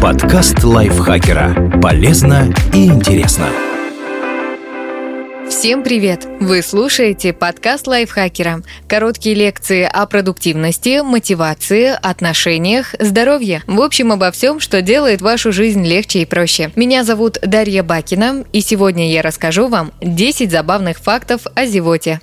Подкаст лайфхакера. Полезно и интересно. Всем привет! Вы слушаете подкаст лайфхакера. Короткие лекции о продуктивности, мотивации, отношениях, здоровье. В общем, обо всем, что делает вашу жизнь легче и проще. Меня зовут Дарья Бакина, и сегодня я расскажу вам 10 забавных фактов о зевоте.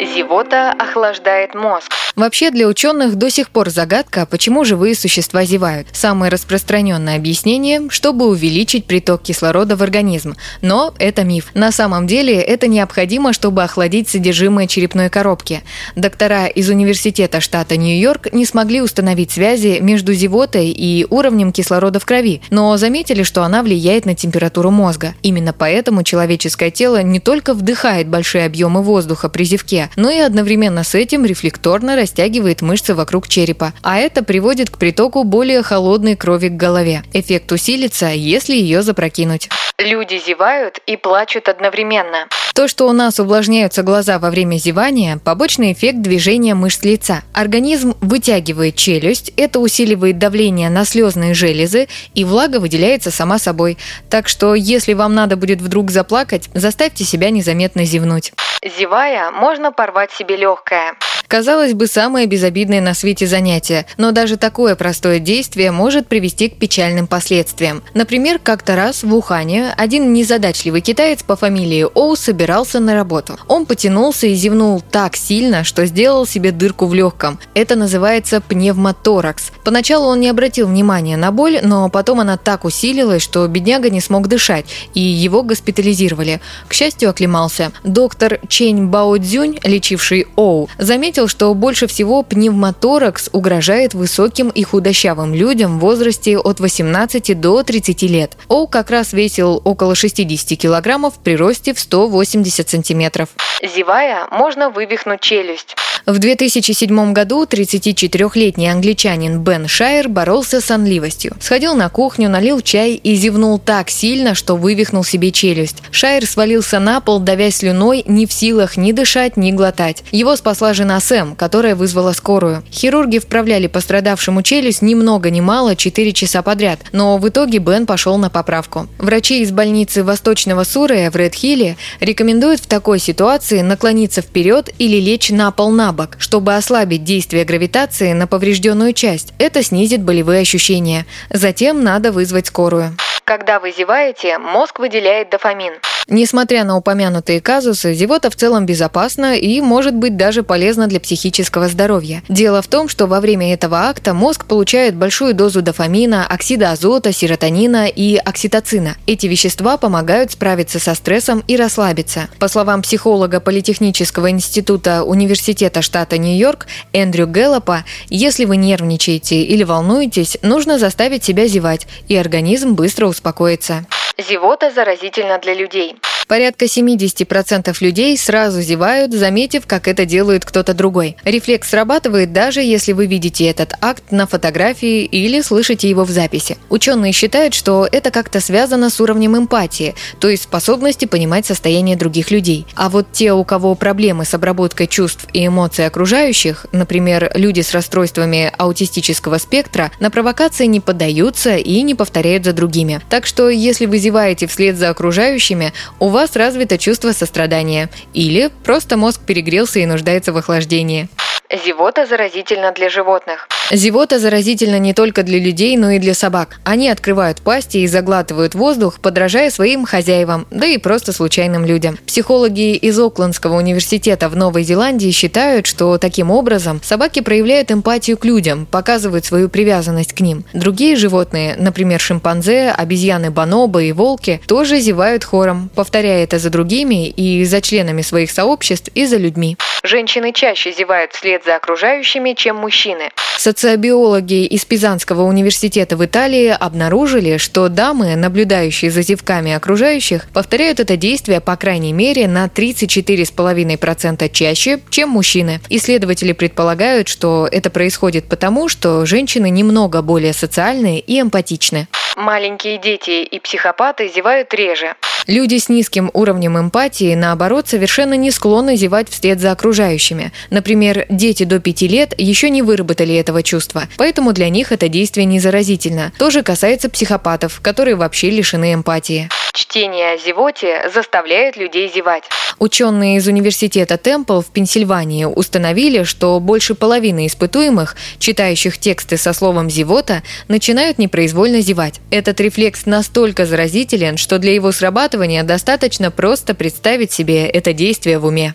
Зевота охлаждает мозг. Вообще для ученых до сих пор загадка, почему живые существа зевают. Самое распространенное объяснение – чтобы увеличить приток кислорода в организм. Но это миф. На самом деле это необходимо, чтобы охладить содержимое черепной коробки. Доктора из университета штата Нью-Йорк не смогли установить связи между зевотой и уровнем кислорода в крови, но заметили, что она влияет на температуру мозга. Именно поэтому человеческое тело не только вдыхает большие объемы воздуха при зевке, но и одновременно с этим рефлекторно растягивает мышцы вокруг черепа, а это приводит к притоку более холодной крови к голове. Эффект усилится, если ее запрокинуть. Люди зевают и плачут одновременно. То, что у нас увлажняются глаза во время зевания – побочный эффект движения мышц лица. Организм вытягивает челюсть, это усиливает давление на слезные железы, и влага выделяется сама собой. Так что, если вам надо будет вдруг заплакать, заставьте себя незаметно зевнуть. Зевая, можно порвать себе легкое. Казалось бы, самое безобидное на свете занятие, но даже такое простое действие может привести к печальным последствиям. Например, как-то раз в Ухане один незадачливый китаец по фамилии Оу собирался на работу. Он потянулся и зевнул так сильно, что сделал себе дырку в легком. Это называется пневмоторакс. Поначалу он не обратил внимания на боль, но потом она так усилилась, что бедняга не смог дышать, и его госпитализировали. К счастью, оклемался. Доктор Чень Бао Цзюнь, лечивший Оу, заметил, заметил, что больше всего пневмоторакс угрожает высоким и худощавым людям в возрасте от 18 до 30 лет. Оу как раз весил около 60 килограммов при росте в 180 сантиметров. Зевая, можно вывихнуть челюсть. В 2007 году 34-летний англичанин Бен Шайер боролся с сонливостью. Сходил на кухню, налил чай и зевнул так сильно, что вывихнул себе челюсть. Шайер свалился на пол, давясь слюной, не в силах ни дышать, ни глотать. Его спасла жена Сэм, которая вызвала скорую. Хирурги вправляли пострадавшему челюсть ни много ни мало 4 часа подряд, но в итоге Бен пошел на поправку. Врачи из больницы Восточного Сурая в Редхилле рекомендуют в такой ситуации наклониться вперед или лечь на пол на бок, чтобы ослабить действие гравитации на поврежденную часть. Это снизит болевые ощущения. Затем надо вызвать скорую. Когда вы зеваете, мозг выделяет дофамин. Несмотря на упомянутые казусы, зевота в целом безопасна и может быть даже полезна для психического здоровья. Дело в том, что во время этого акта мозг получает большую дозу дофамина, оксида азота, серотонина и окситоцина. Эти вещества помогают справиться со стрессом и расслабиться. По словам психолога Политехнического института Университета штата Нью-Йорк Эндрю Гэллопа, если вы нервничаете или волнуетесь, нужно заставить себя зевать, и организм быстро успокоится. Зевота заразительна для людей. Порядка 70% людей сразу зевают, заметив, как это делает кто-то другой. Рефлекс срабатывает даже если вы видите этот акт на фотографии или слышите его в записи. Ученые считают, что это как-то связано с уровнем эмпатии, то есть способности понимать состояние других людей. А вот те, у кого проблемы с обработкой чувств и эмоций окружающих, например, люди с расстройствами аутистического спектра, на провокации не поддаются и не повторяют за другими. Так что, если вы зеваете вслед за окружающими, у вас развито чувство сострадания. Или просто мозг перегрелся и нуждается в охлаждении. Зевота заразительна для животных. Зевота заразительна не только для людей, но и для собак. Они открывают пасти и заглатывают воздух, подражая своим хозяевам, да и просто случайным людям. Психологи из Оклендского университета в Новой Зеландии считают, что таким образом собаки проявляют эмпатию к людям, показывают свою привязанность к ним. Другие животные, например, шимпанзе, обезьяны бонобо и волки, тоже зевают хором, повторяя это за другими и за членами своих сообществ и за людьми. Женщины чаще зевают вслед за окружающими, чем мужчины. Социобиологи из Пизанского университета в Италии обнаружили, что дамы, наблюдающие за зевками окружающих, повторяют это действие по крайней мере на 34,5% чаще, чем мужчины. Исследователи предполагают, что это происходит потому, что женщины немного более социальные и эмпатичны. Маленькие дети и психопаты зевают реже. Люди с низким уровнем эмпатии, наоборот, совершенно не склонны зевать вслед за окружающими. Например, дети до 5 лет еще не выработали этого чувства, поэтому для них это действие не заразительно. То же касается психопатов, которые вообще лишены эмпатии. Чтение о зевоте заставляет людей зевать. Ученые из университета Темпл в Пенсильвании установили, что больше половины испытуемых, читающих тексты со словом «зевота», начинают непроизвольно зевать. Этот рефлекс настолько заразителен, что для его срабатывания достаточно просто представить себе это действие в уме.